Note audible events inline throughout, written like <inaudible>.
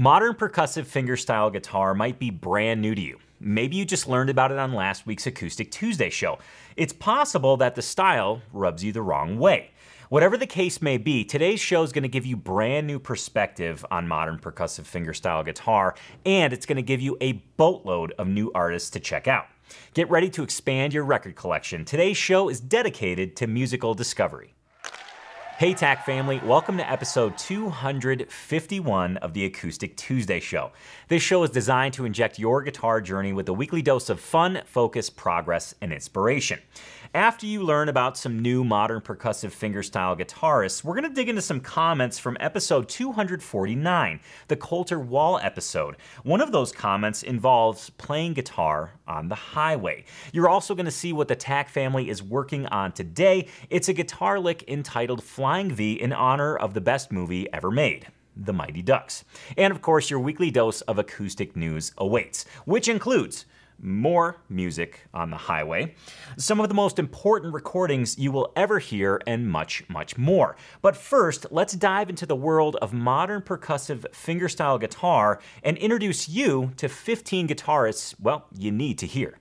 Modern percussive fingerstyle guitar might be brand new to you. Maybe you just learned about it on last week's Acoustic Tuesday show. It's possible that the style rubs you the wrong way. Whatever the case may be, today's show is going to give you brand new perspective on modern percussive fingerstyle guitar, and it's going to give you a boatload of new artists to check out. Get ready to expand your record collection. Today's show is dedicated to musical discovery. Hey, TAC family, welcome to episode 251 of the Acoustic Tuesday Show. This show is designed to inject your guitar journey with a weekly dose of fun, focus, progress, and inspiration. After you learn about some new modern percussive fingerstyle guitarists, we're going to dig into some comments from episode 249, the Colter Wall episode. One of those comments involves playing guitar on the highway. You're also going to see what the TAC family is working on today. It's a guitar lick entitled Flying V in honor of the best movie ever made. The Mighty Ducks. And of course, your weekly dose of acoustic news awaits, which includes more music on the highway, some of the most important recordings you will ever hear, and much, much more. But first, let's dive into the world of modern percussive fingerstyle guitar and introduce you to 15 guitarists, well, you need to hear.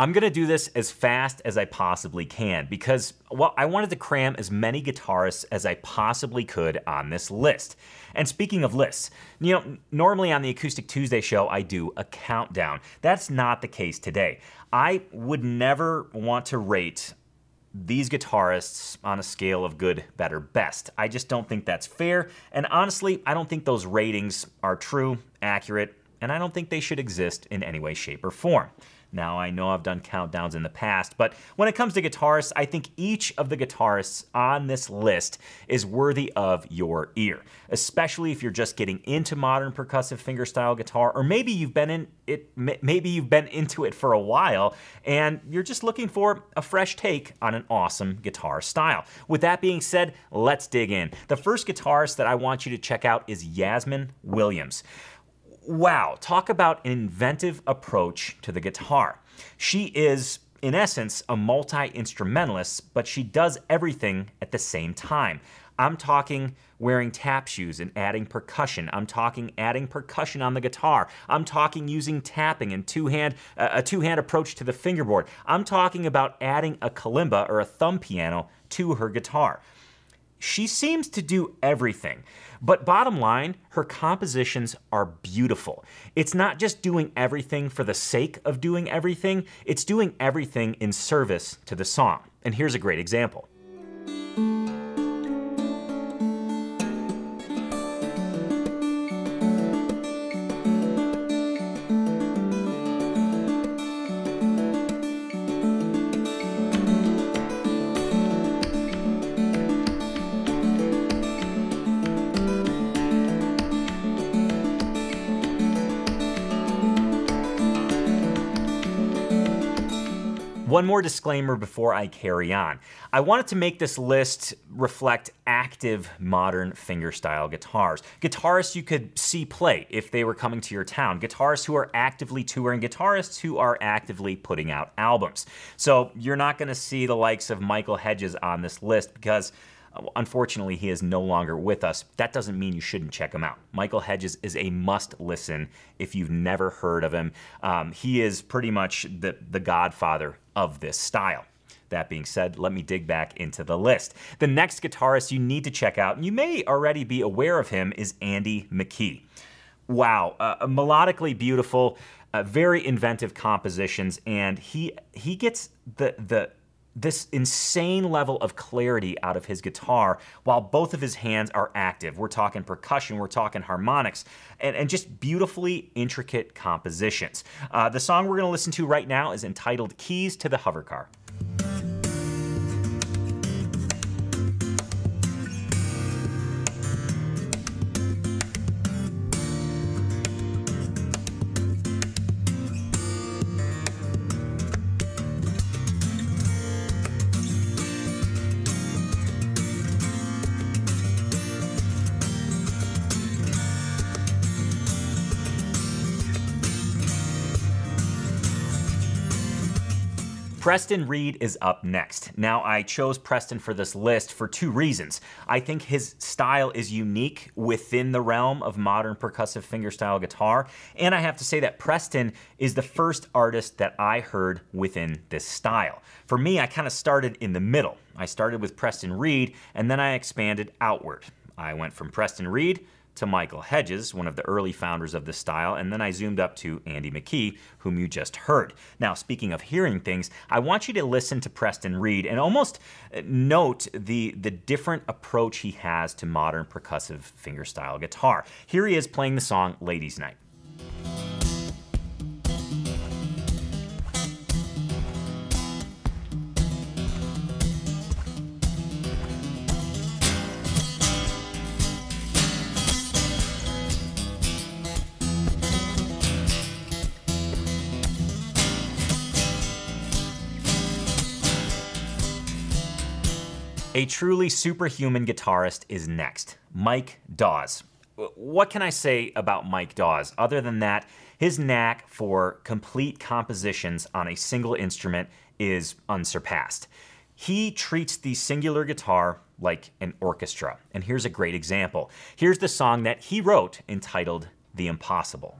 I'm gonna do this as fast as I possibly can because, well, I wanted to cram as many guitarists as I possibly could on this list. And speaking of lists, you know, normally on the Acoustic Tuesday show, I do a countdown. That's not the case today. I would never want to rate these guitarists on a scale of good, better, best. I just don't think that's fair. And honestly, I don't think those ratings are true, accurate, and I don't think they should exist in any way, shape, or form. Now, I know I've done countdowns in the past, but when it comes to guitarists, I think each of the guitarists on this list is worthy of your ear, especially if you're just getting into modern percussive fingerstyle guitar, or maybe you've been in it, maybe you've been into it for a while and you're just looking for a fresh take on an awesome guitar style. With that being said, let's dig in. The first guitarist that I want you to check out is Yasmin Williams wow, talk about an inventive approach to the guitar. She is, in essence, a multi instrumentalist, but she does everything at the same time. I'm talking wearing tap shoes and adding percussion. I'm talking adding percussion on the guitar. I'm talking using tapping and two-hand uh, a two-hand approach to the fingerboard. I'm talking about adding a kalimba or a thumb piano to her guitar. She seems to do everything. But bottom line, her compositions are beautiful. It's not just doing everything for the sake of doing everything, it's doing everything in service to the song. And here's a great example. One more disclaimer before I carry on. I wanted to make this list reflect active modern fingerstyle guitars. Guitarists you could see play if they were coming to your town. Guitarists who are actively touring, guitarists who are actively putting out albums. So you're not going to see the likes of Michael Hedges on this list because Unfortunately, he is no longer with us. That doesn't mean you shouldn't check him out. Michael Hedges is a must listen if you've never heard of him. Um, he is pretty much the, the godfather of this style. That being said, let me dig back into the list. The next guitarist you need to check out, and you may already be aware of him, is Andy McKee. Wow, uh, melodically beautiful, uh, very inventive compositions, and he he gets the the this insane level of clarity out of his guitar while both of his hands are active. We're talking percussion, we're talking harmonics, and, and just beautifully intricate compositions. Uh, the song we're going to listen to right now is entitled Keys to the Hovercar. Preston Reed is up next. Now, I chose Preston for this list for two reasons. I think his style is unique within the realm of modern percussive fingerstyle guitar, and I have to say that Preston is the first artist that I heard within this style. For me, I kind of started in the middle. I started with Preston Reed, and then I expanded outward. I went from Preston Reed to Michael Hedges, one of the early founders of the style, and then I zoomed up to Andy McKee, whom you just heard. Now, speaking of hearing things, I want you to listen to Preston Reed and almost uh, note the, the different approach he has to modern percussive fingerstyle guitar. Here he is playing the song Ladies Night. A truly superhuman guitarist is next, Mike Dawes. What can I say about Mike Dawes other than that his knack for complete compositions on a single instrument is unsurpassed? He treats the singular guitar like an orchestra, and here's a great example. Here's the song that he wrote entitled The Impossible.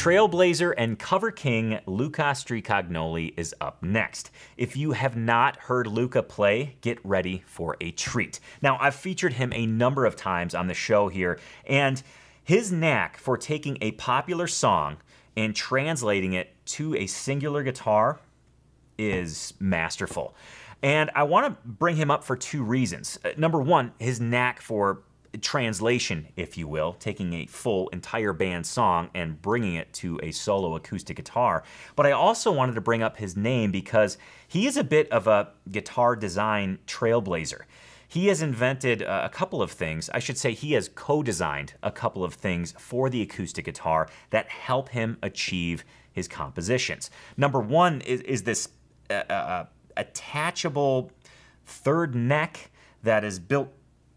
Trailblazer and cover king Luca Stricagnoli is up next. If you have not heard Luca play, get ready for a treat. Now, I've featured him a number of times on the show here, and his knack for taking a popular song and translating it to a singular guitar is masterful. And I want to bring him up for two reasons. Uh, number one, his knack for translation, if you will, taking a full entire band song and bringing it to a solo acoustic guitar. But I also wanted to bring up his name because he is a bit of a guitar design trailblazer. He has invented a couple of things. I should say he has co designed a couple of things for the acoustic guitar that help him achieve his compositions. Number one is, is this uh, uh, attachable third neck that is built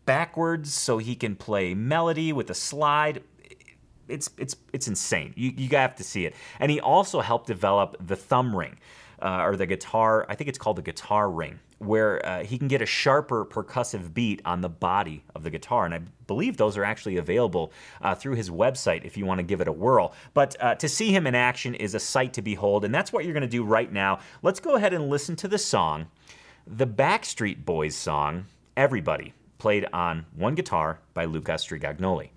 backwards so he can play melody with a slide. It's it's it's insane. You you have to see it. And he also helped develop the thumb ring, uh, or the guitar. I think it's called the guitar ring, where uh, he can get a sharper percussive beat on the body of the guitar. And I believe those are actually available uh, through his website if you want to give it a whirl. But uh, to see him in action is a sight to behold, and that's what you're going to do right now. Let's go ahead and listen to the song, the Backstreet Boys song, "Everybody." Played on one guitar by Luca Stricagnoli.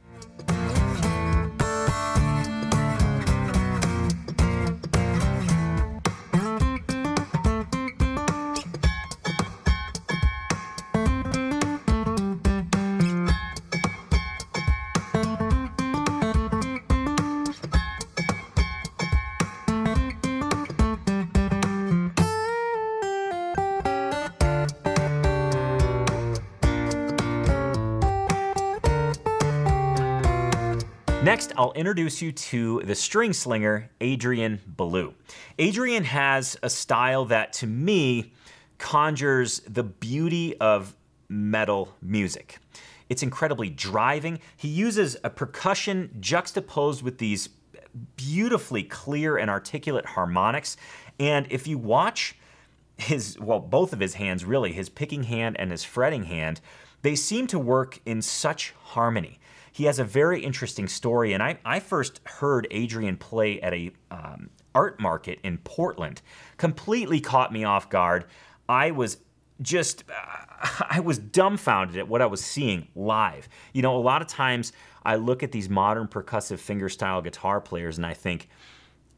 I'll introduce you to the string slinger, Adrian Bellue. Adrian has a style that, to me, conjures the beauty of metal music. It's incredibly driving. He uses a percussion juxtaposed with these beautifully clear and articulate harmonics. And if you watch his, well, both of his hands really, his picking hand and his fretting hand, they seem to work in such harmony he has a very interesting story. And I, I first heard Adrian play at a um, art market in Portland. Completely caught me off guard. I was just uh, <laughs> I was dumbfounded at what I was seeing live. You know, a lot of times I look at these modern percussive fingerstyle guitar players and I think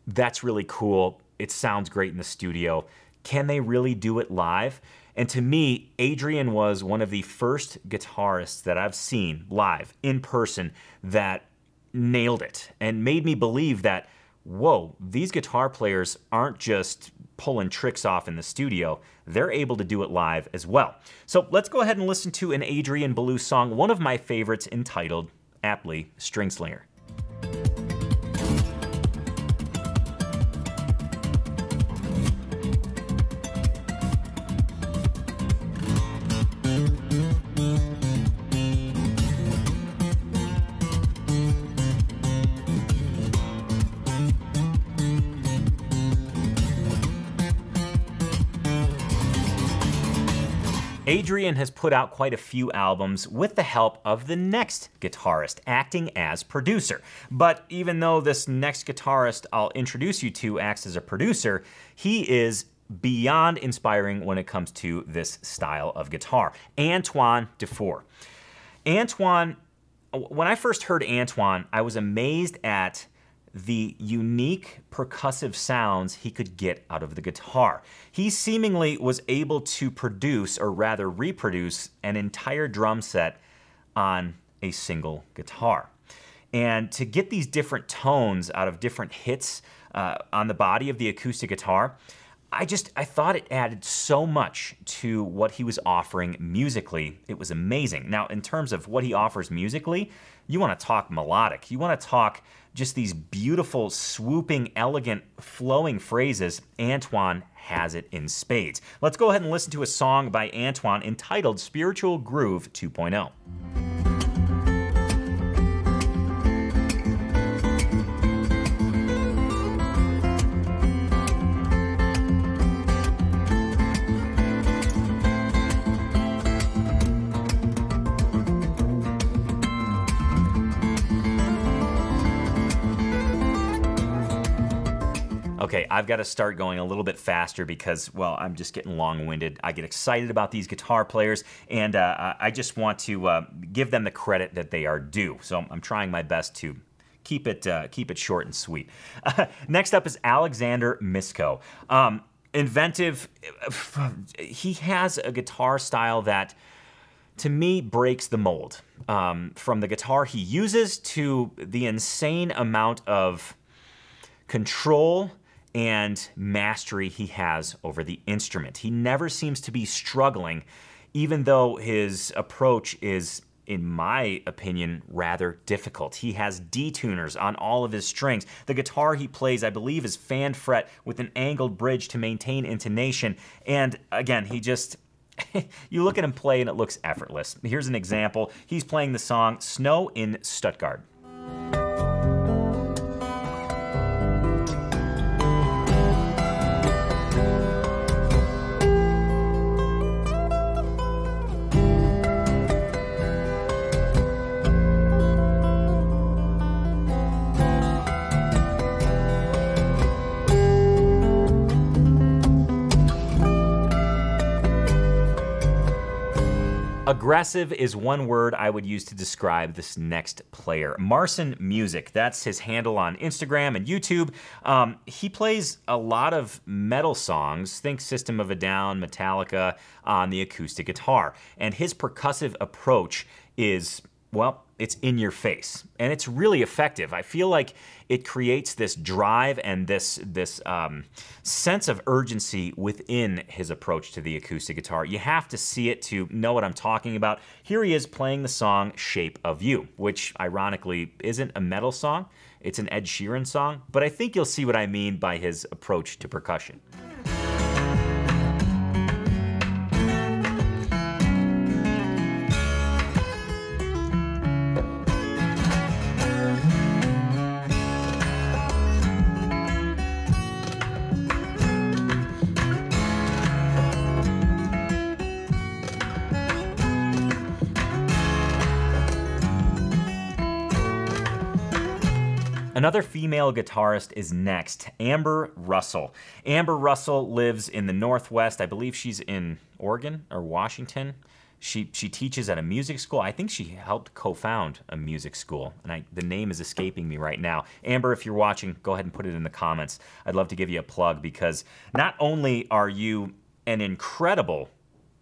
that's really cool. It sounds great in the studio. Can they really do it live? And to me, Adrian was one of the first guitarists that I've seen live in person that nailed it and made me believe that, whoa, these guitar players aren't just pulling tricks off in the studio, they're able to do it live as well. So let's go ahead and listen to an Adrian Bellue song, one of my favorites, entitled, aptly, String Slinger. Adrian has put out quite a few albums with the help of the next guitarist, acting as producer. But even though this next guitarist I'll introduce you to acts as a producer, he is beyond inspiring when it comes to this style of guitar. Antoine Dufour. Antoine, when I first heard Antoine, I was amazed at the unique percussive sounds he could get out of the guitar. He seemingly was able to produce, or rather reproduce, an entire drum set on a single guitar. And to get these different tones out of different hits uh, on the body of the acoustic guitar, I just I thought it added so much to what he was offering musically. It was amazing. Now, in terms of what he offers musically, you want to talk melodic. You want to talk just these beautiful, swooping, elegant, flowing phrases. Antoine has it in spades. Let's go ahead and listen to a song by Antoine entitled Spiritual Groove 2.0. I've got to start going a little bit faster because, well, I'm just getting long winded. I get excited about these guitar players, and uh, I just want to uh, give them the credit that they are due. So I'm trying my best to keep it uh, keep it short and sweet. <laughs> next up is Alexander Misko. Um, inventive. <sighs> He has a guitar style that, to me, breaks the mold. Um, from the guitar he uses to the insane amount of control and mastery he has over the instrument. He never seems to be struggling, even though his approach is, in my opinion, rather difficult. He has detuners on all of his strings. The guitar he plays, I believe, is fan fret with an angled bridge to maintain intonation. And again, he just. <laughs> you look at him play and it looks effortless. Here's an example. He's playing the song Snow in Stuttgart. Aggressive is one word I would use to describe this next player. Marson Music, that's his handle on Instagram and YouTube. Um, he plays a lot of metal songs, think System of a Down, Metallica, on the acoustic guitar. And his percussive approach is well, it's in your face, and it's really effective. I feel like it creates this drive and this this um, sense of urgency within his approach to the acoustic guitar. You have to see it to know what I'm talking about. Here he is playing the song "Shape of You," which ironically isn't a metal song; it's an Ed Sheeran song. But I think you'll see what I mean by his approach to percussion. Another female guitarist is next, Amber Russell. Amber Russell lives in the Northwest. I believe she's in Oregon or Washington. She she teaches at a music school. I think she helped co-found a music school, and I, the name is escaping me right now. Amber, if you're watching, go ahead and put it in the comments. I'd love to give you a plug because not only are you an incredible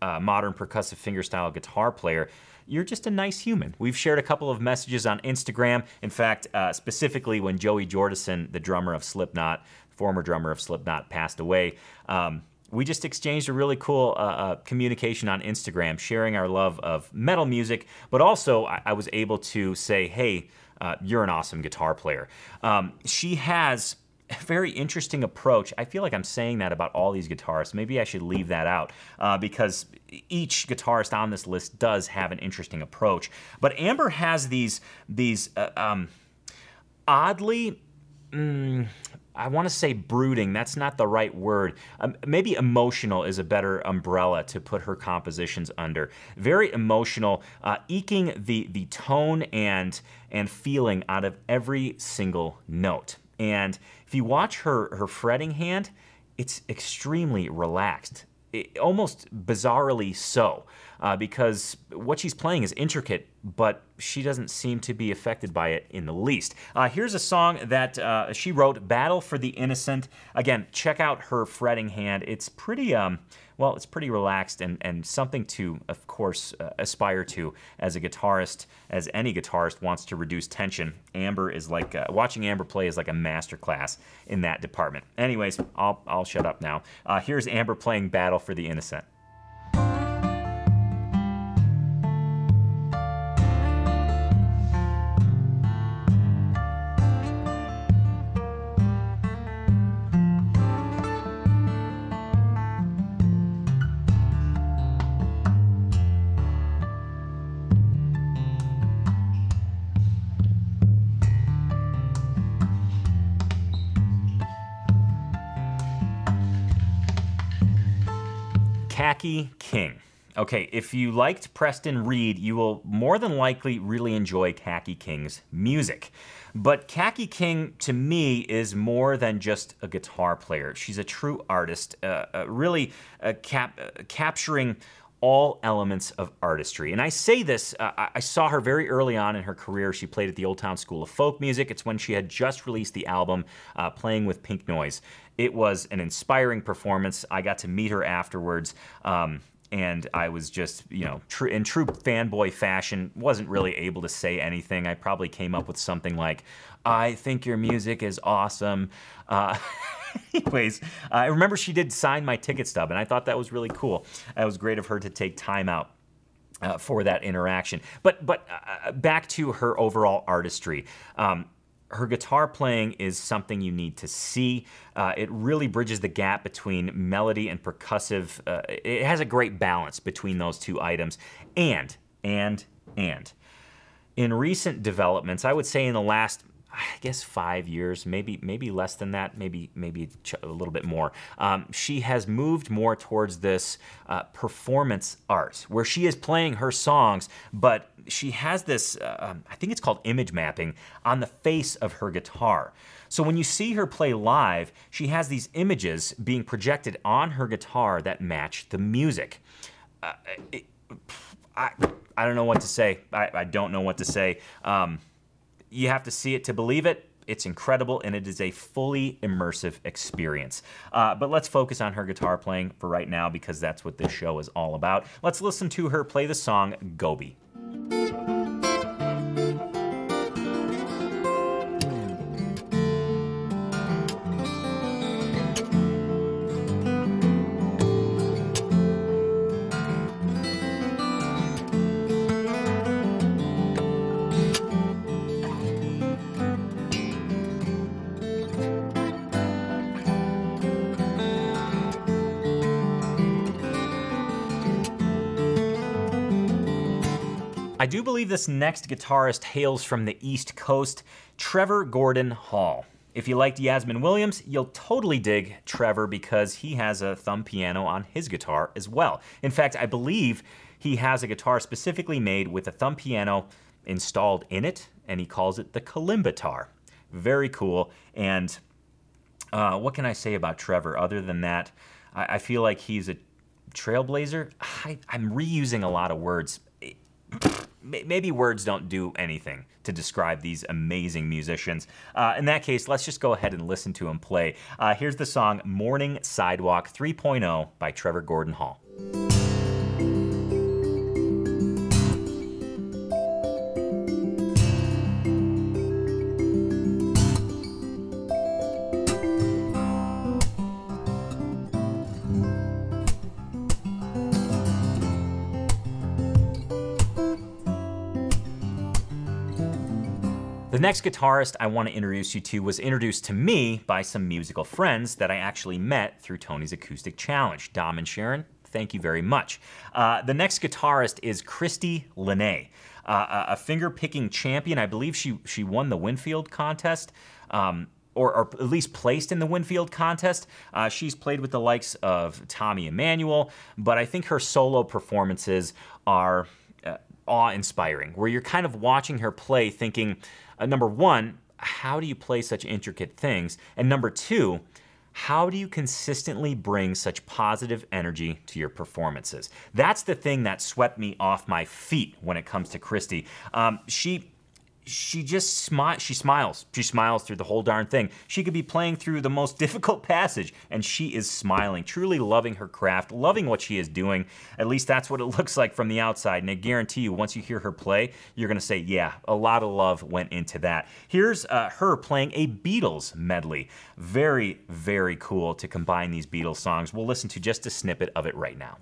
uh, modern percussive fingerstyle guitar player, you're just a nice human. We've shared a couple of messages on Instagram. In fact, uh, specifically when Joey Jordison, the drummer of Slipknot, former drummer of Slipknot, passed away. Um, we just exchanged a really cool uh, uh, communication on Instagram, sharing our love of metal music, but also I, I was able to say, hey, uh, you're an awesome guitar player. Um, she has very interesting approach. I feel like I'm saying that about all these guitarists. Maybe I should leave that out uh, because each guitarist on this list does have an interesting approach. But Amber has these these uh, um, oddly. Mm, I want to say brooding. That's not the right word. Um, maybe emotional is a better umbrella to put her compositions under. Very emotional, uh, eking the the tone and and feeling out of every single note. And if you watch her her fretting hand, it's extremely relaxed. It, almost bizarrely so uh, because what she's playing is intricate, but she doesn't seem to be affected by it in the least. Uh, here's a song that uh, she wrote, Battle for the Innocent. Again, check out her fretting hand. It's pretty, um, well, it's pretty relaxed and, and something to, of course, uh, aspire to as a guitarist, as any guitarist wants to reduce tension. Amber is like, uh, watching Amber play is like a masterclass in that department. Anyways, I'll, I'll shut up now. Uh, here's Amber playing Battle for the Innocent. Kaki King. Okay, if you liked Preston Reed, you will more than likely really enjoy Kaki King's music. But Kaki King, to me, is more than just a guitar player. She's a true artist, uh, uh, really uh, cap- uh, capturing all elements of artistry. And I say this, uh, I saw her very early on in her career. She played at the Old Town School of Folk Music. It's when she had just released the album uh, Playing with Pink Noise. It was an inspiring performance. I got to meet her afterwards. Um, and I was just, you know, tr- in true fanboy fashion, wasn't really able to say anything. I probably came up with something like, I think your music is awesome. Uh, <laughs> anyways, I remember she did sign my ticket stub, and I thought that was really cool. It was great of her to take time out. Uh, for that interaction, but but uh, back to her overall artistry. Um, her guitar playing is something you need to see. Uh, it really bridges the gap between melody and percussive. Uh, it has a great balance between those two items. And, and, and. In recent developments, I would say in the last I guess five years, maybe maybe less than that, maybe maybe a little bit more. Um, she has moved more towards this uh, performance art, where she is playing her songs, but she has this. Uh, um, I think it's called image mapping on the face of her guitar. So when you see her play live, she has these images being projected on her guitar that match the music. Uh, it, I I don't know what to say. I, I don't know what to say. Um, you have to see it to believe it. It's incredible and it is a fully immersive experience. Uh, but let's focus on her guitar playing for right now because that's what this show is all about. Let's listen to her play the song Gobi. This next guitarist hails from the East Coast, Trevor Gordon Hall. If you liked Yasmin Williams, you'll totally dig Trevor because he has a thumb piano on his guitar as well. In fact, I believe he has a guitar specifically made with a thumb piano installed in it, and he calls it the Kalimbatar. Very cool. And uh, what can I say about Trevor other than that? I, I feel like he's a trailblazer. I, I'm reusing a lot of words maybe words don't do anything to describe these amazing musicians. Uh, in that case, let's just go ahead and listen to him play. Uh, here's the song Morning Sidewalk 3.0 by Trevor Gordon Hall. Next guitarist I want to introduce you to was introduced to me by some musical friends that I actually met through Tony's Acoustic Challenge. Dom and Sharon, thank you very much. Uh, the next guitarist is Christie Lenée, uh, a finger picking champion. I believe she, she won the Winfield contest. Um, or, or, at least placed in the Winfield contest. Uh, she's played with the likes of Tommy Emmanuel, but I think her solo performances are uh, awe inspiring, where you're kind of watching her play thinking, uh, number one, how do you play such intricate things? And number two, how do you consistently bring such positive energy to your performances? That's the thing that swept me off my feet when it comes to Christie. Um, she she just smiles. She smiles. She smiles through the whole darn thing. She could be playing through the most <laughs> difficult passage, and she is smiling, truly loving her craft, loving what she is doing. At least that's what it <laughs> looks like from the outside. And I guarantee you, once you hear her play, you're going to say, yeah, a lot of love went into that. Here's uh, her playing a Beatles medley. Very, very cool to combine these Beatles songs. We'll listen to just a snippet of it right now.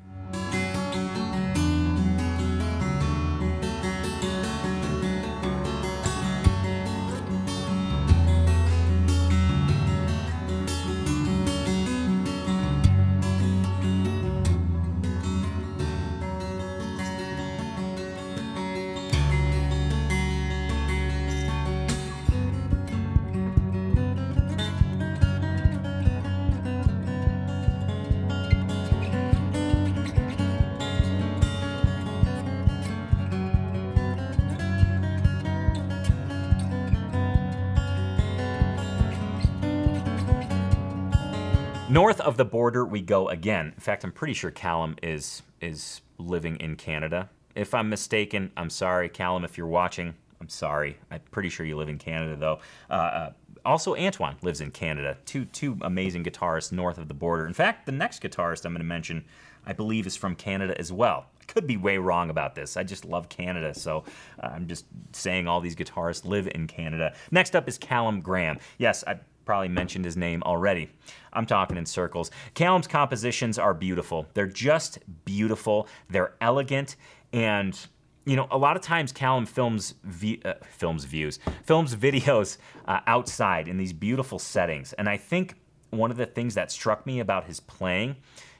Of the border we go again. In fact, I'm pretty sure Calum is is living in Canada. If I'm mistaken, I'm sorry, Calum. If you're watching, I'm sorry. I'm pretty sure you live in Canada, though. Uh, uh, also, Antoine lives in Canada. Two two amazing guitarists north of the border. In fact, the next guitarist I'm going to mention, I believe, is from Canada as well. Could be way wrong about this. I just love Canada, so uh, I'm just saying all these guitarists live in Canada. Next up is Calum Graham. Yes, I probably mentioned his name already. I'm talking in circles. Calum's compositions are beautiful. They're just beautiful. They're elegant and you know, a lot of times Calum films vi- uh, films views, films <laughs> videos uh, outside in these beautiful settings. And I think one of the things that struck me about his playing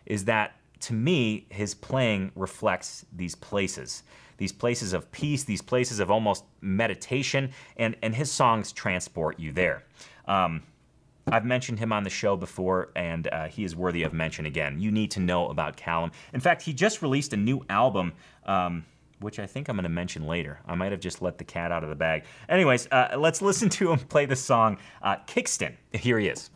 is that to me, his playing reflects these places, these places of peace, these places of almost meditation, and, and his songs transport you there. Um, I've mentioned him on the show before, and uh, he is worthy of mention again. You need to know about Calum. In fact, he just released a new album, um, which I think I'm going to mention later. I might have just let the cat out of the bag. Anyways, uh, let's listen to him play the song uh, Kickston. Here he is.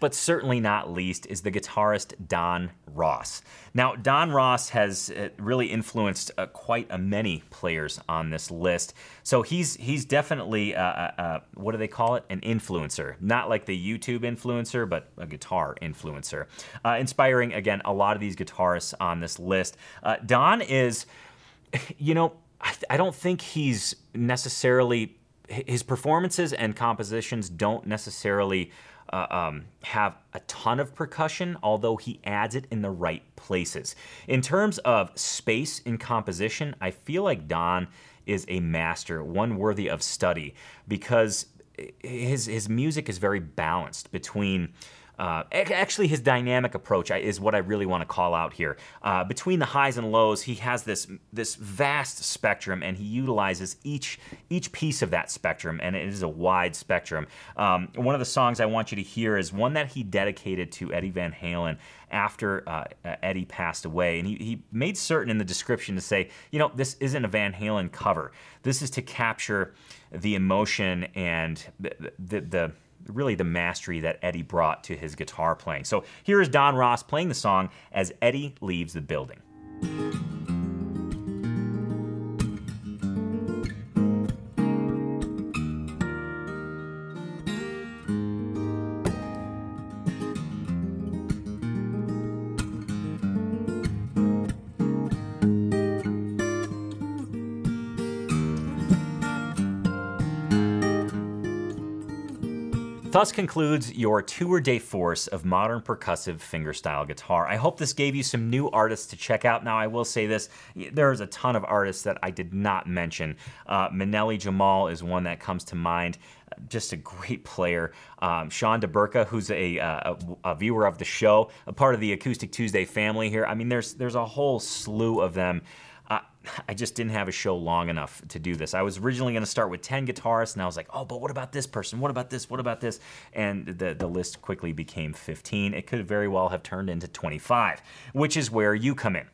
But certainly not least is the guitarist Don Ross. Now, Don Ross has uh, really influenced uh, quite a many players on this list. So he's he's definitely uh, uh, uh, what do they call it? An influencer, not like the YouTube influencer, but a guitar influencer. Uh, inspiring again a lot of these guitarists on this list. Don is, you know, I, I don't think he's necessarily his performances and compositions don't necessarily uh, um, have a ton of percussion, although he adds it in the right places. In terms of space in composition, I feel like Don is a master, one worthy of study, because his his music is very balanced between uh, actually, his dynamic approach is what I really want to call out here. Uh, between the highs and lows, he has this this vast spectrum, and he utilizes each each piece of that spectrum, and it is a wide spectrum. Um, one of the songs I want you to hear is one that he dedicated to Eddie Van Halen after uh, Eddie passed away, and he, he made certain in the description to say, you know, this isn't a Van Halen cover. This is to capture the emotion and the, the, the really the mastery that Eddie brought to his guitar playing. So here is Don Ross playing the song as Eddie leaves the building. Thus concludes your tour de force of modern percussive fingerstyle guitar. I hope this gave you some new artists to check out. Now, I will say this there's a ton of artists that I did not mention. Uh, Manelli Jamal is one that comes to mind. Just a great player. Um, Sean DeBurka, who's a, uh, a, a, viewer of the show, a part of the Acoustic Tuesday family here. I mean, there's, there's a whole slew of them. I just didn't have a show long enough to do this. I was originally going to start with 10 guitarists, and I was like, oh, but what about this person? What about this? What about this? And the, the list quickly became 15. It could very well have turned into 25, which is where you come in.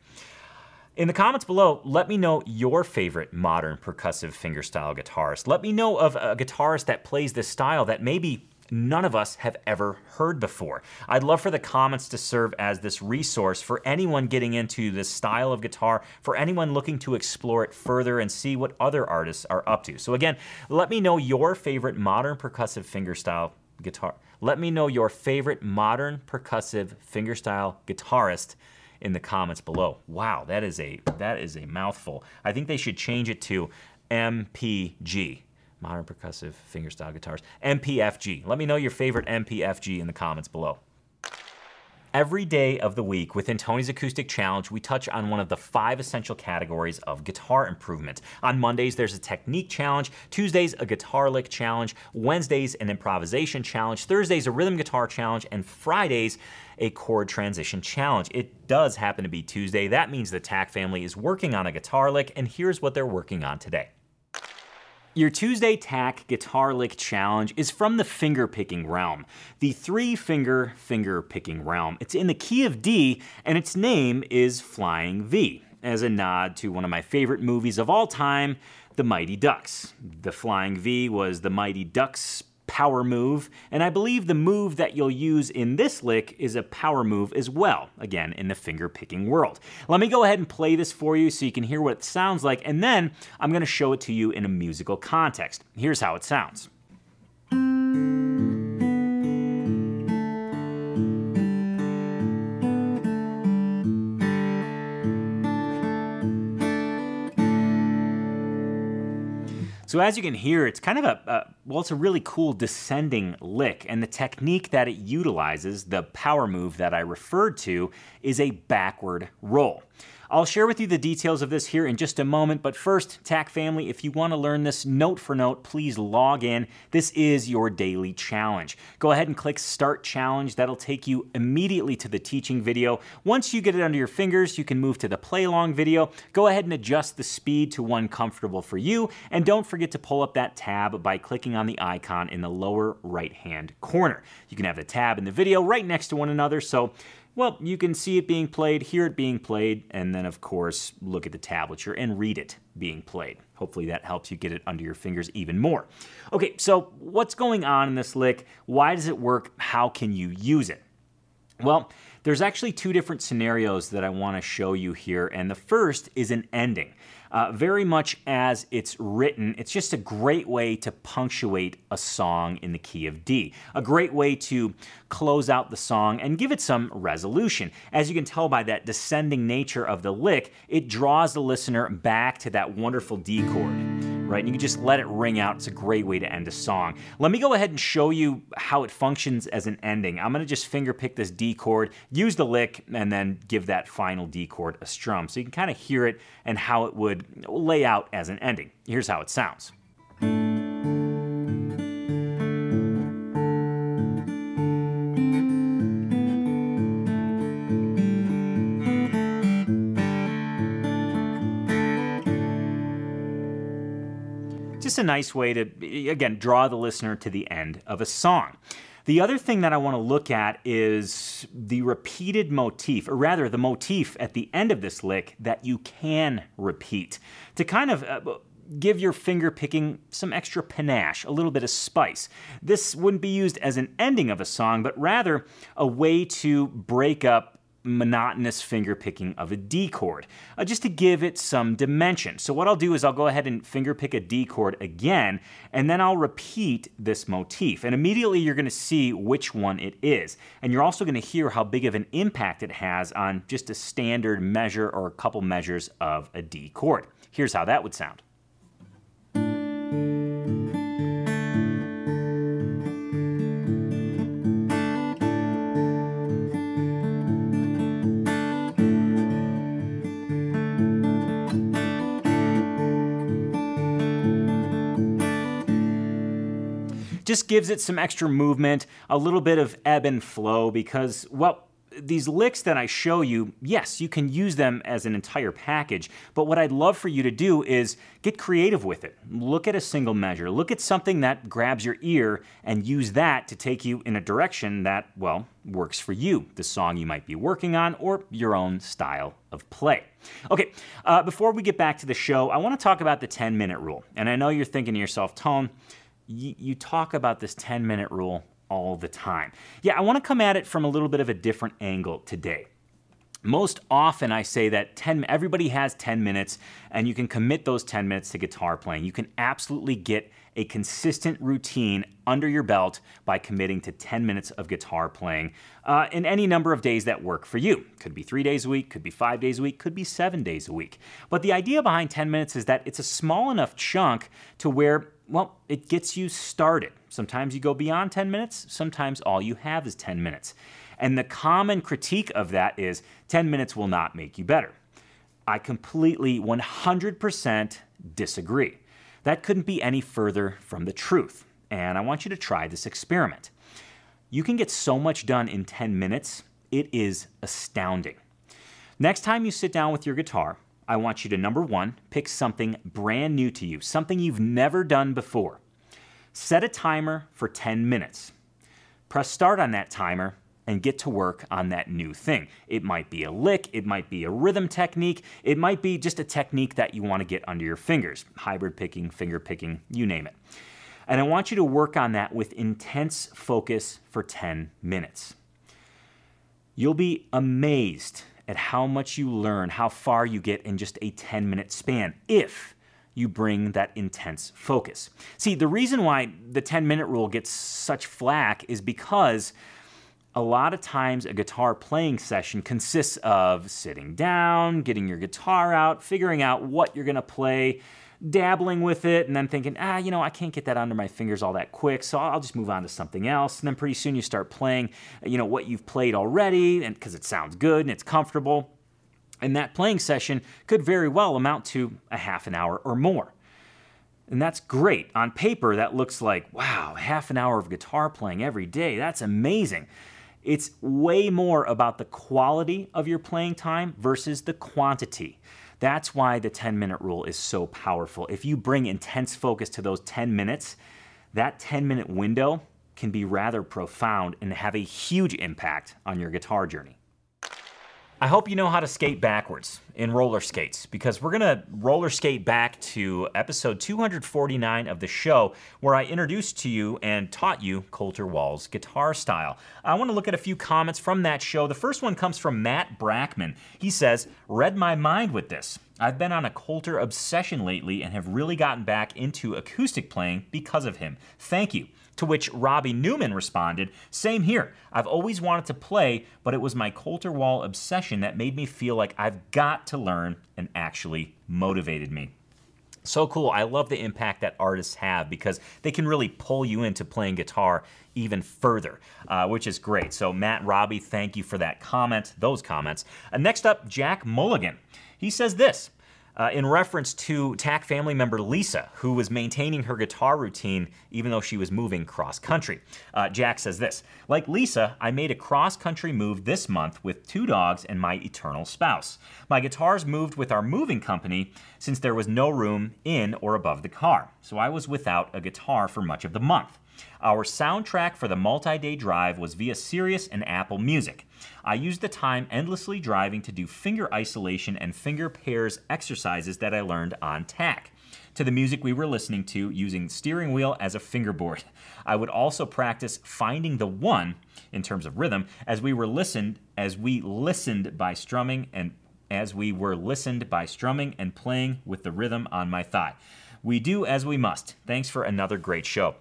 In the comments below, let me know your favorite modern percussive fingerstyle guitarist. Let me know of a guitarist that plays this style that maybe none of us have ever heard before. I'd love for the comments to serve as this resource for anyone getting into this style of guitar, for anyone looking to explore it further and see what other artists are up to. So again, let me know your favorite modern percussive fingerstyle guitar. Let me know your favorite modern percussive fingerstyle guitarist in the comments below. Wow, that is a that is a mouthful. I think they should change it to MPG modern percussive fingerstyle guitars. MPFG. Let me know your favorite MPFG in the comments below. Every day of the week within Tony's Acoustic Challenge, we touch on one of the five essential categories of guitar improvement. On Mondays, there's a technique challenge. Tuesdays, a guitar lick challenge. Wednesdays, an improvisation challenge. Thursdays, a rhythm guitar challenge. And Fridays, a chord transition challenge. It does happen to be Tuesday. That means the TAC family is working on a guitar lick, and here's what they're working on today. Your Tuesday TAC Guitar Lick Challenge is from the finger picking realm, the three finger finger picking realm. It's in the key of D, and its name is Flying V, as a nod to one of my favorite movies of all time, The Mighty Ducks. The Flying V was the Mighty Ducks power move, and I believe the move that you'll use in this lick is a power move as well, again, in the finger picking world. Let me go ahead and play this for you so you can hear what it sounds like, and then I'm gonna show it to you in a musical context. Here's how it sounds. So as you can hear, it's kind of a, a, well, it's a really cool descending lick, and the technique that it utilizes, the power move that I referred to, is a backward roll. I'll share with you the details of this here in just a moment, but first, TAC family, if you want to learn this note for note, please log in. This is your daily challenge. Go ahead and click Start Challenge. That'll take you immediately to the teaching video. Once you get it under your fingers, you can move to the play along video. Go ahead and adjust the speed to one comfortable for you, and don't forget to pull up that tab by clicking on the icon in the lower right hand corner. You can have the tab and the video right next to one another, so well, you can see it being played, hear it being played, and then, of course, look at the tablature and read it being played. Hopefully, that helps you get it under your fingers even more. Okay, so what's going on in this lick? Why does it work? How can you use it? Well, there's actually two different scenarios that I want to show you here, and the first is an ending. Uh, very much as it's written, it's just a great way to punctuate a song in the key of D. A great way to close out the song and give it some resolution. As you can tell by that descending nature of the lick, it draws the listener back to that wonderful D chord right? And you can just let it ring out. It's a great way to end a song. Let me go ahead and show you how it functions as an ending. I'm gonna just finger pick this D chord, use the lick, and then give that final D chord a strum. So you can kind of hear it and how it would lay out as an ending. Here's how it sounds. Just a nice way to, again, draw the listener to the end of a song. The other thing that I want to look at is the repeated motif, or rather, the motif at the end of this lick that you can repeat to kind of. Uh, give your finger picking some extra panache, a little bit of spice. This wouldn't be used as an ending of a song, but rather a way to break up monotonous finger picking of a D chord, uh, just to give it some dimension. So, what I'll do is I'll go ahead and finger pick a D chord again, and then I'll repeat this motif. And immediately you're going to see which one it is. And you're also going to hear how big of an impact it has on just a standard measure or a couple measures of a D chord. Here's how that would sound. Just gives it some extra movement, a little bit of ebb and flow because, well, these licks that I show you, yes, you can use them as an entire package, but what I'd love for you to do is get creative with it. Look at a single measure, look at something that grabs your ear, and use that to take you in a direction that, well, works for you, the song you might be working on, or your own style of play. Okay, uh, before we get back to the show, I want to talk about the 10 minute rule. And I know you're thinking to yourself, Tone, you, talk about this 10 minute rule all the time. Yeah, I want to come at it from a little bit of a different angle today. Most often, I say that 10, everybody has 10 minutes, and you can commit those 10 minutes to guitar playing. You can absolutely get a consistent routine under your belt by committing to 10 minutes of guitar playing uh, in any number of days that work for you. Could be three days a week, could be five days a week, could be seven days a week. But the idea behind 10 minutes is that it's a small enough chunk to where well, it gets you started. Sometimes you go beyond 10 minutes, sometimes all you have is 10 minutes. And the common critique of that is 10 minutes will not make you better. I completely 100% disagree. That couldn't be any further from the truth. And I want you to try this experiment. You can get so much done in 10 minutes, it is astounding. Next time you sit down with your guitar, I want you to number one, pick something brand new to you, something you've never done before. Set a timer for 10 minutes. Press start on that timer and get to work on that new thing. It might be a lick, it might be a rhythm technique, it might be just a technique that you want to get under your fingers hybrid picking, finger picking, you name it. And I want you to work on that with intense focus for 10 minutes. You'll be amazed at how much you learn, how far you get in just a 10 minute span if you bring that intense focus. See, the reason why the 10 minute rule gets such flack is because a lot of times a guitar playing session consists of sitting down, getting your guitar out, figuring out what you're to play dabbling with it and then thinking, ah, you know, I can't get that under my fingers all that quick, so I'll just move on to something else. And then pretty soon you start playing, you know, what you've played already, and because it sounds good and it's comfortable. And that playing session could very well amount to a half an hour or more. And that's great. On paper, that looks like, wow, half an hour of guitar playing every day. That's amazing. It's way more about the quality of your playing time versus the quantity. That's why the 10 minute rule is so powerful. If you bring intense focus to those 10 minutes, that 10 minute window can be rather profound and have a huge impact on your guitar journey. I hope you know how to skate backwards in roller skates because we're gonna roller skate back to episode 249 of the show where I introduced to you and taught you Colter Wall's guitar style. I wanna look at a few comments from that show. The first one comes from Matt Brackman. He says, Read my mind with this. I've been on a Colter obsession lately and have really gotten back into acoustic playing because of him. Thank you. To which Robbie Newman responded, Same here. I've always wanted to play, but it was my Colter Wall obsession that made me feel like I've got to learn and actually motivated me. So cool. I love the impact that artists have because they can really pull you into playing guitar even further, uh, which is great. So, Matt, Robbie, thank you for that comment, those comments. Uh, next up, Jack Mulligan. He says this uh, in reference to TAC family member Lisa, who was maintaining her guitar routine even though she was moving cross country. Uh, Jack says this Like Lisa, I made a cross country move this month with two dogs and my eternal spouse. My guitars moved with our moving company since there was no room in or above the car, so I was without a guitar for much of the month. Our soundtrack for the multi day drive was via Sirius and Apple Music. I used the time endlessly driving to do finger isolation and finger pairs exercises that I learned on TAC. to the music we were listening to using steering wheel as a fingerboard. <laughs> I would also practice finding the one in terms of rhythm as we were listened as we listened by strumming and as we were listened by strumming and playing with the rhythm on my thigh. We do as we must. Thanks for another great show.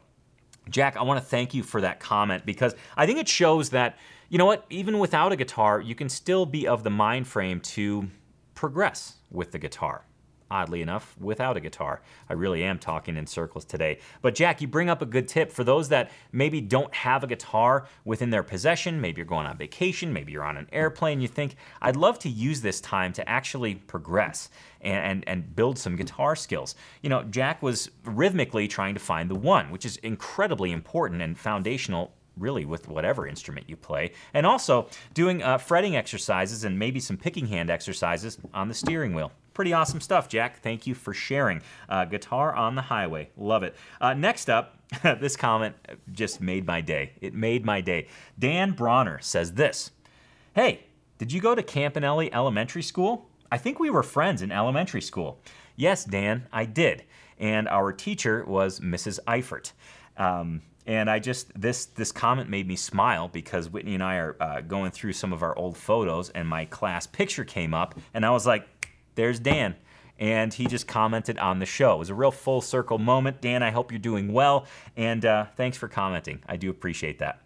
Jack, I want to thank you for that comment because I think it shows that, you know what, even without a guitar, you can still be of the mind frame to progress with the guitar oddly enough, without a guitar. I really am talking in circles today. But Jack, you bring up a good tip for those that maybe don't have a guitar within their possession. Maybe you're going on vacation, maybe you're on an airplane. You think, I'd love to use this time to actually progress and, and, and build some guitar skills. You know, Jack was rhythmically trying to find the one, which is incredibly important and foundational really with whatever instrument you play. And also doing uh, fretting exercises and maybe some picking hand exercises on the steering wheel. Pretty awesome stuff, Jack. Thank you for sharing. Uh, guitar on the highway. Love it. Uh, next up, <laughs> this comment just made my day. It made my day. Dan Bronner says this Hey, did you go to Campanelli Elementary School? I think we were friends in elementary school. Yes, Dan, I did. And our teacher was Mrs. Eifert. Um, and I just this this comment made me smile because Whitney and I are uh, going through some of our old photos, and my class picture came up, and I was like, there's Dan. And he just commented on the show. It was a real full circle moment. Dan, I hope you're doing well. And uh, thanks for commenting. I do appreciate that.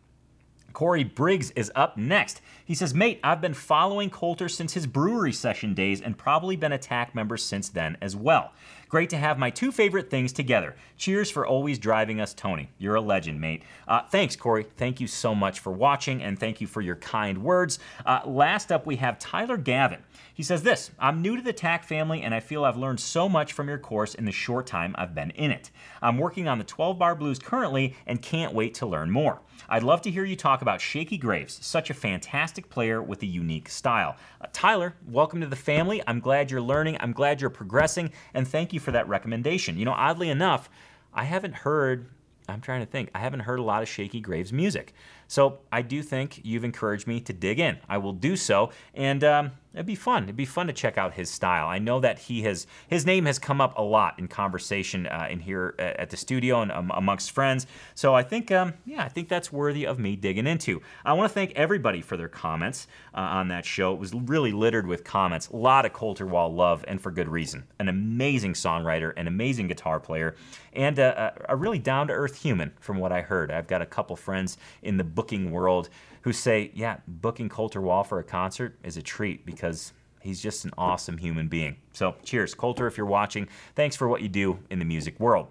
Corey Briggs is up next. He says, Mate, I've been following Colter since his brewery session days and probably been a TAC member since then as well. Great to have my two favorite things together. Cheers for always driving us, Tony. You're a legend, mate. Uh, thanks, Corey. Thank you so much for watching and thank you for your kind words. Uh, last up, we have Tyler Gavin. He says this I'm new to the TAC family and I feel I've learned so much from your course in the short time I've been in it. I'm working on the 12 bar blues currently and can't wait to learn more. I'd love to hear you talk about Shakey Graves, such a fantastic player with a unique style. Uh, Tyler, welcome to the family. I'm glad you're learning. I'm glad you're progressing, and thank you for that recommendation. You know, oddly enough, I haven't heard, I'm trying to think, I haven't heard a lot of Shakey Graves music. So I do think you've encouraged me to dig in. I will do so, and um, it'd be fun. It'd be fun to check out his style. I know that he has his name has come up a lot in conversation uh, in here at the studio and um, amongst friends. So I think, um, yeah, I think that's worthy of me digging into. I want to thank everybody for their comments uh, on that show. It was really littered with comments. A lot of Colter Wall love, and for good reason. An amazing songwriter, an amazing guitar player, and a, a really down to earth human, from what I heard. I've got a couple friends in the booking world who say, yeah, booking Colter Wall for a concert is a treat because he's just an awesome human being. So, cheers. Colter, if you're watching, thanks for what you do in the music world.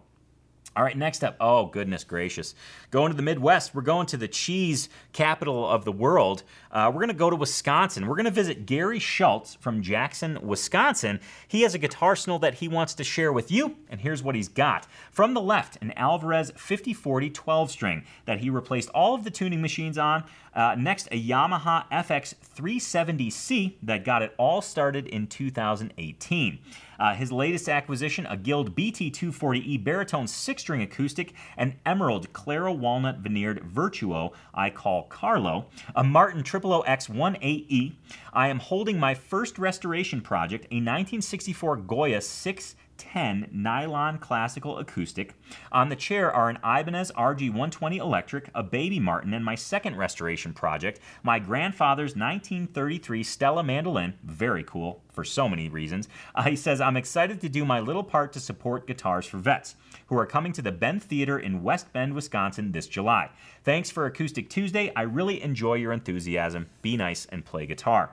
All right, next up. Oh, goodness gracious. Going to the Midwest. We're going to the cheese capital of the world. Uh, we're going to go to Wisconsin. We're going to visit Gary Schultz from Jackson, Wisconsin. He has a guitarsenal that he wants to share with you, and here's what he's got. From the left, an Alvarez 5040 12 string that he replaced all of the tuning machines on. Uh, next, a Yamaha FX 370C that got it all started in 2018. Uh, his latest acquisition, a Guild BT240E baritone six string acoustic, an Emerald Clara Walnut Veneered Virtuo I call Carlo, a Martin 00X 18E. I am holding my first restoration project, a 1964 Goya 6 10 nylon classical acoustic. On the chair are an Ibanez RG120 electric, a Baby Martin, and my second restoration project, my grandfather's 1933 Stella mandolin. Very cool for so many reasons. Uh, he says, I'm excited to do my little part to support Guitars for Vets, who are coming to the Bend Theater in West Bend, Wisconsin this July. Thanks for Acoustic Tuesday. I really enjoy your enthusiasm. Be nice and play guitar.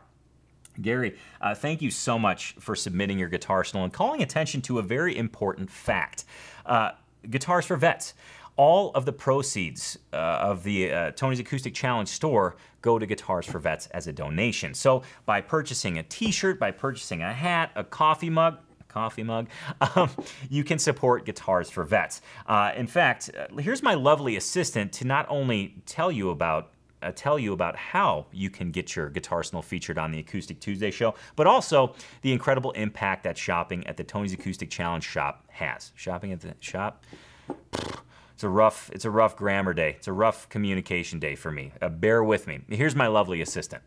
Gary, uh, thank you so much for submitting your guitarsenal and calling attention to a very important fact. Uh, Guitars for Vets. All of the proceeds uh, of the uh, Tony's Acoustic Challenge store go to Guitars for Vets as a donation. So by purchasing a T-shirt, by purchasing a hat, a coffee mug, coffee mug, <laughs> um, you can support Guitars for Vets. Uh, in fact, uh, here's my lovely assistant to not only tell you about uh, tell you about how you can get your guitarsenal featured on the Acoustic Tuesday show, but also the incredible impact that shopping at the Tony's Acoustic Challenge shop has. Shopping at the shop. It's a rough, it's a rough grammar day. It's a rough communication day for me. Uh, bear with me. Here's my lovely assistant.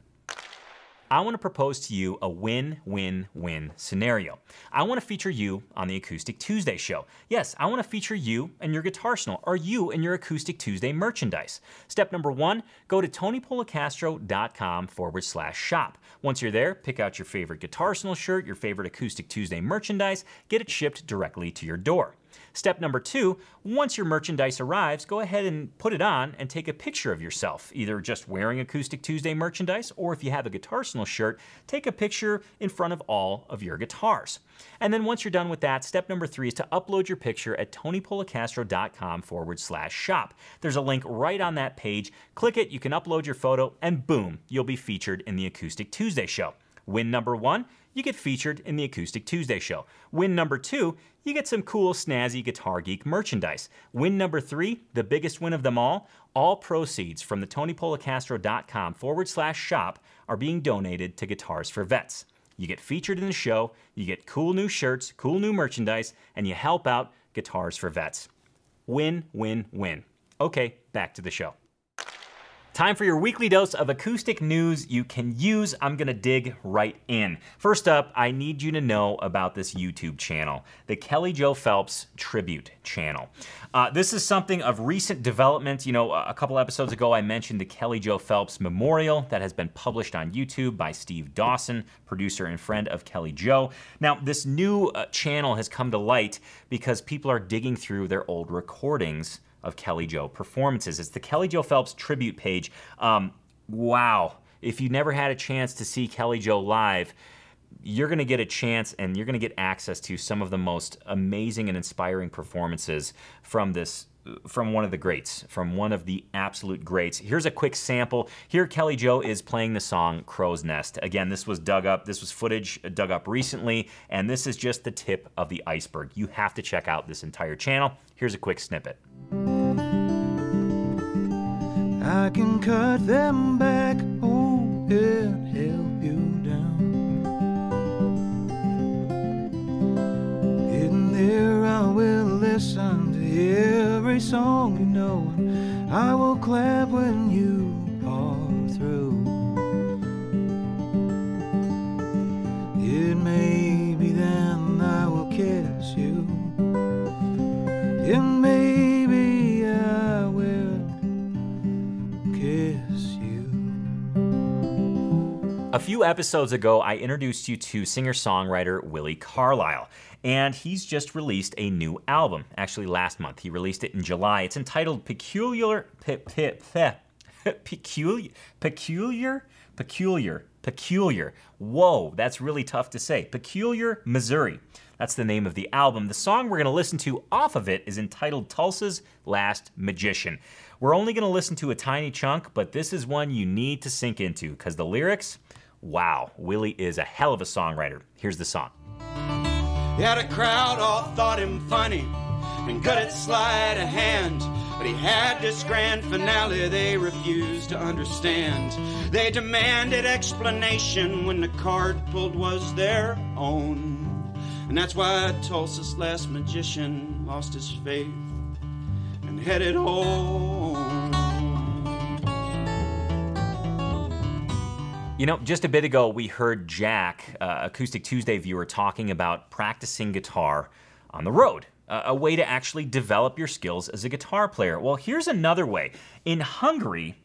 I want to propose to you a win win win scenario. I want to feature you on the Acoustic Tuesday show. Yes, I want to feature you and your Guitar Guitarsenal or you and your Acoustic Tuesday merchandise. Step number one go to tonypolicastro.com forward slash shop. Once you're there, pick out your favorite Guitarsenal shirt, your favorite Acoustic Tuesday merchandise, get it shipped directly to your door. Step number two, once your merchandise arrives, go ahead and put it on and take a picture of yourself, either just wearing Acoustic Tuesday merchandise, or if you have a Guitarsenal shirt, take a picture in front of all of your guitars. And then once you're done with that, step number three is to upload your picture at tonypolicastro.com forward slash shop. There's a link right on that page. Click it, you can upload your photo, and boom, you'll be featured in the Acoustic Tuesday show. Win number one, you get featured in the Acoustic Tuesday show. Win number two, you get some cool, snazzy Guitar Geek merchandise. Win number three, the biggest win of them all, all proceeds from the TonyPolicastro.com forward slash shop are being donated to Guitars for Vets. You get featured in the show, you get cool new shirts, cool new merchandise, and you help out Guitars for Vets. Win, win, win. Okay, back to the show. Time for your weekly dose of acoustic news you can use. I'm gonna dig right in. First up, I need you to know about this YouTube channel, the Kelly Joe Phelps Tribute Channel. Uh, this is something of recent development. You know, a couple episodes ago, I mentioned the Kelly Joe Phelps Memorial that has been published on YouTube by Steve Dawson, producer and friend of Kelly Joe. Now, this new uh, channel has come to light because people are digging through their old recordings of Kelly Joe performances. It's the Kelly Joe Phelps tribute page. Um, wow. If you never had a chance to see Kelly Joe live, you're going to get a chance and you're going to get access to some of the most amazing and inspiring performances from this from one of the greats, from one of the absolute greats. Here's a quick sample. Here, Kelly Joe is playing the song Crow's Nest. Again, this was dug up, this was footage dug up recently, and this is just the tip of the iceberg. You have to check out this entire channel. Here's a quick snippet. I can cut them back, oh, and listen to every song you know, and I will clap when you are through. It may be then I will kiss you. It may be I will kiss you. A few episodes ago, I introduced you to singer songwriter Willi Carlisle, and he's just released a new album. Actually, last month. He released it in July. It's entitled Peculiar. Pe, pe, pe, peculiar. Peculiar? Peculiar. Peculiar. Whoa, that's really tough to say. Peculiar, Missouri. That's the name of the album. The song we're going to listen to off of it is entitled Tulsa's Last Magician. We're only going to listen to a tiny chunk, but this is one you need to sink into because the lyrics Wow, Willi is a hell of a songwriter. Here's the song. Had a crowd all thought him funny and good at sleight of hand. But he had this grand finale they refused to understand. They demanded explanation when the card pulled was their own. And that's why Tulsa's last magician lost his faith and headed home. You know, just a bit ago, we heard Jack, uh, Acoustic Tuesday viewer, talking about practicing guitar on the road, uh, a way to actually develop your skills as a guitar player. Well, here's another way. In Hungary,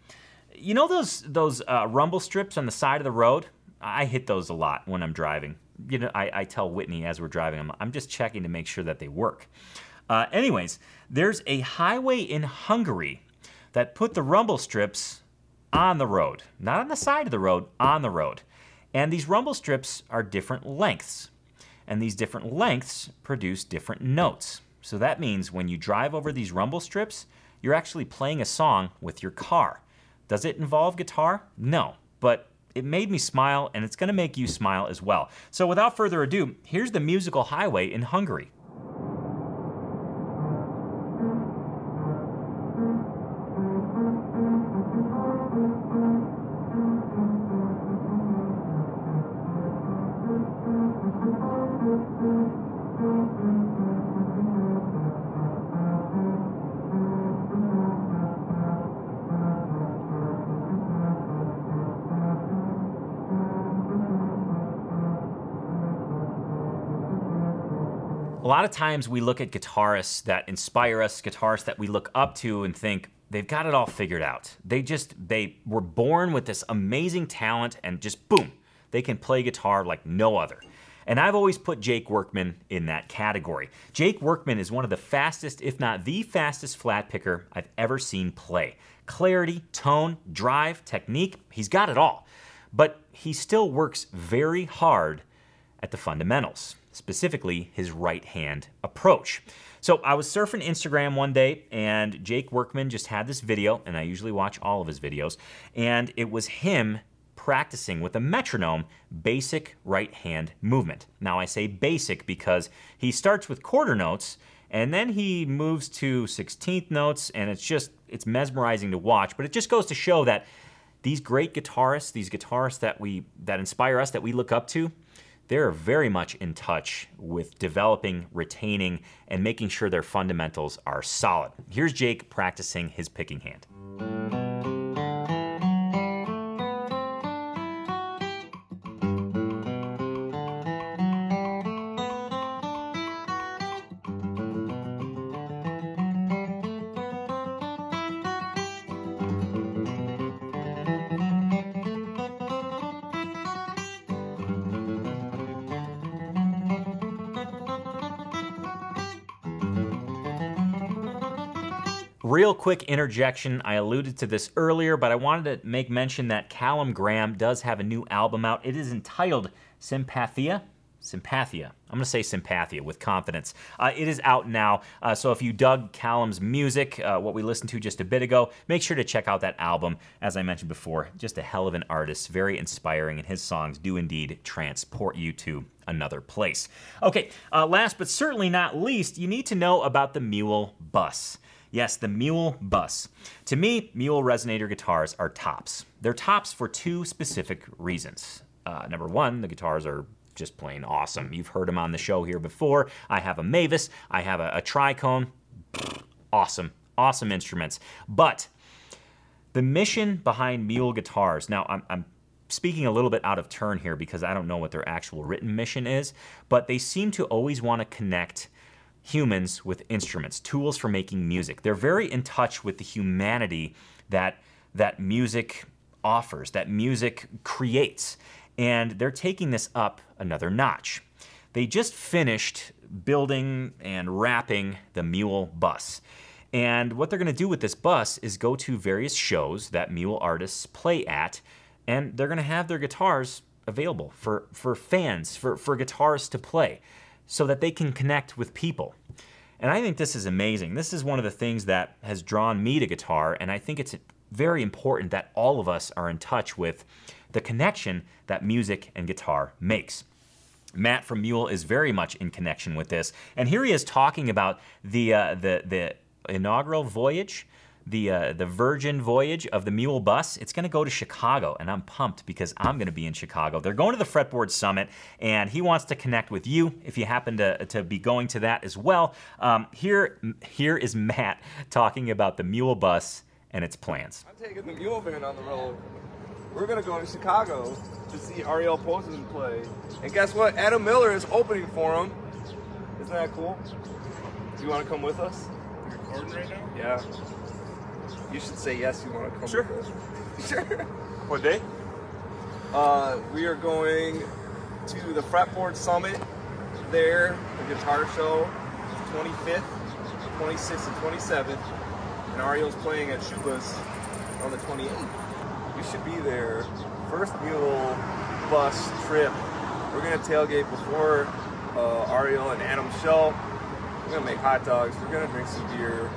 you know those those uh, rumble strips on the side of the road? I hit those a lot when I'm driving. You know, I, I tell Whitney as we're driving, I'm, I'm, just checking to make sure that they work. Uh, anyways, there's a highway in Hungary that put the rumble strips on the road, not on the side of the road, on the road. And these rumble strips are different lengths. And these different lengths produce different notes. So that means when you drive over these rumble strips, you're actually playing a song with your car. Does it involve guitar? No, but it made me smile and it's to make you smile as well. So without further ado, here's the musical highway in Hungary. Lot of times we look at guitarists that inspire us, guitarists that we look up to, and think they've got it all figured out. They just, they were born with this amazing talent and just boom, they can play guitar like no other. And I've always put Jake Workman in that category. Jake Workman is one of the fastest, if not the fastest, flat picker I've ever seen play. Clarity, tone, drive, technique, he's got it all. But he still works very hard at the fundamentals, specifically his right hand approach. So I was surfing Instagram one day and Jake Workman just had this video, and I usually watch all of his videos, and it was him practicing with a metronome basic right hand movement. Now I say basic because he starts with quarter notes and then he moves to 16th notes and it's just it's mesmerizing to watch, but it just goes to show that these great guitarists, these guitarists that we that inspire us that we look up to, they're very much in touch with developing, retaining and making sure their fundamentals are solid. Here's Jake practicing his picking hand. Real quick interjection. I alluded to this earlier, but I wanted to make mention that Calum Graham does have a new album out. It is entitled Sympathia. Sympathia. I'm going to say Sympathia with confidence. Uh, it is out now, uh, so if you dug Calum's music, uh, what we listened to just a bit ago, make sure to check out that album. As I mentioned before, just a hell of an artist, very inspiring, and his songs do indeed transport you to another place. Okay, uh, last but certainly not least, you need to know about the Mule Bus. Yes, the Mule Bus. To me, Mule resonator guitars are tops. They're tops for two specific reasons. Uh, number one, the guitars are just plain awesome. You've heard them on the show here before. I have a Mavis, I have a, a Tricone. Awesome, awesome instruments. But the mission behind Mule guitars, now I'm, I'm speaking a little bit out of turn here because I don't know what their actual written mission is, but they seem to always want to connect humans with instruments, tools for making music. They're very in touch with the humanity that that music offers, that music creates. And they're taking this up another notch. They just finished building and wrapping the Mule bus. And what they're going to do with this bus is go to various shows that Mule artists play at, and they're going to have their guitars available for, for fans, for, for guitarists to play so that they can connect with people. And I think this is amazing. This is one of the things that has drawn me to guitar, and I think it's very important that all of us are in touch with the connection that music and guitar makes. Matt from Mule is very much in connection with this, and here he is talking about the uh, the the inaugural voyage the uh, the Virgin voyage of the Mule bus. It's going to go to Chicago, and I'm pumped because I'm going to be in Chicago. They're going to the Fretboard Summit, and he wants to connect with you if you happen to, to be going to that as well. Um, here here is Matt talking about the Mule bus and its plans. I'm taking the Mule van on the road. We're going to go to Chicago to see Ariel Posen play, and guess what? Adam Miller is opening for him. Isn't that cool? Do you want to come with us? You're recording right now? Yeah. You should say yes. You want to come? Sure. With <laughs> sure. What day? Uh, we are going to the Fretboard Summit there, the guitar show, 25th, 26th, and 27th. And Ariel's playing at Schubas on the 28th. You should be there. First mule bus trip. We're gonna tailgate before uh, Ariel and Adam's show. We're gonna make hot dogs. We're gonna drink some beer.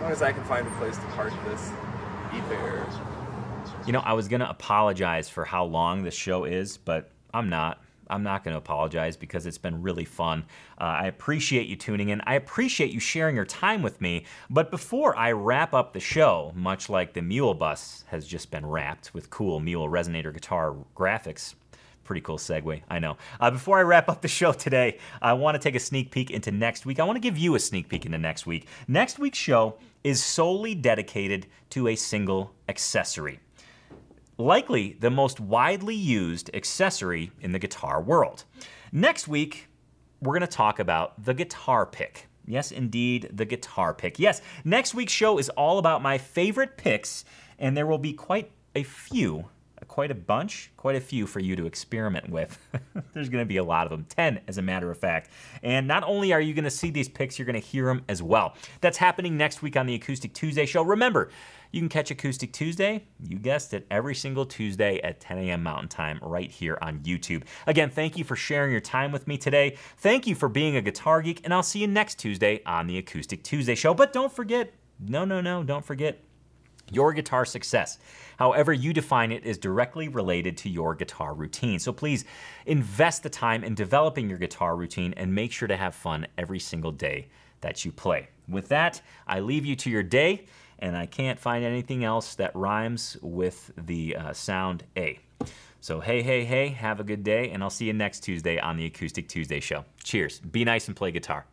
As long as I can find a place to park this, be there. You know, I was to apologize for how long this show is, but I'm not. I'm not going to apologize because it's been really fun. Uh, I appreciate you tuning in. I appreciate you sharing your time with me. But before I wrap up the show, much like the Mule Bus has just been wrapped with cool Mule resonator guitar graphics, pretty cool segue, I know. Uh, before I wrap up the show today, I want to take a sneak peek into next week. I want to give you a sneak peek into next week. Next week's show is solely dedicated to a single accessory likely the most widely used accessory in the guitar world. Next week, we're going to talk about the guitar pick. Yes, indeed, the guitar pick. Yes, next week's show is all about my favorite picks, and there will be quite a few, quite a bunch, quite a few for you to experiment with. <laughs> There's going to be a lot of them, 10 as a matter of fact. And not only are you going to see these picks, you're going to hear them as well. That's happening next week on the Acoustic Tuesday show. Remember, you can catch Acoustic Tuesday, you guessed it, every single Tuesday at 10 a.m. Mountain Time right here on YouTube. Again, thank you for sharing your time with me today. Thank you for being a guitar geek, and I'll see you next Tuesday on the Acoustic Tuesday show. But don't forget, no, no, no, don't forget, your guitar success, however you define it, is directly related to your guitar routine. So please invest the time in developing your guitar routine and make sure to have fun every single day that you play. With that, I leave you to your day and I can't find anything else that rhymes with the uh, sound A. So, hey, hey, hey, have a good day, and I'll see you next Tuesday on the Acoustic Tuesday Show. Cheers. Be nice and play guitar.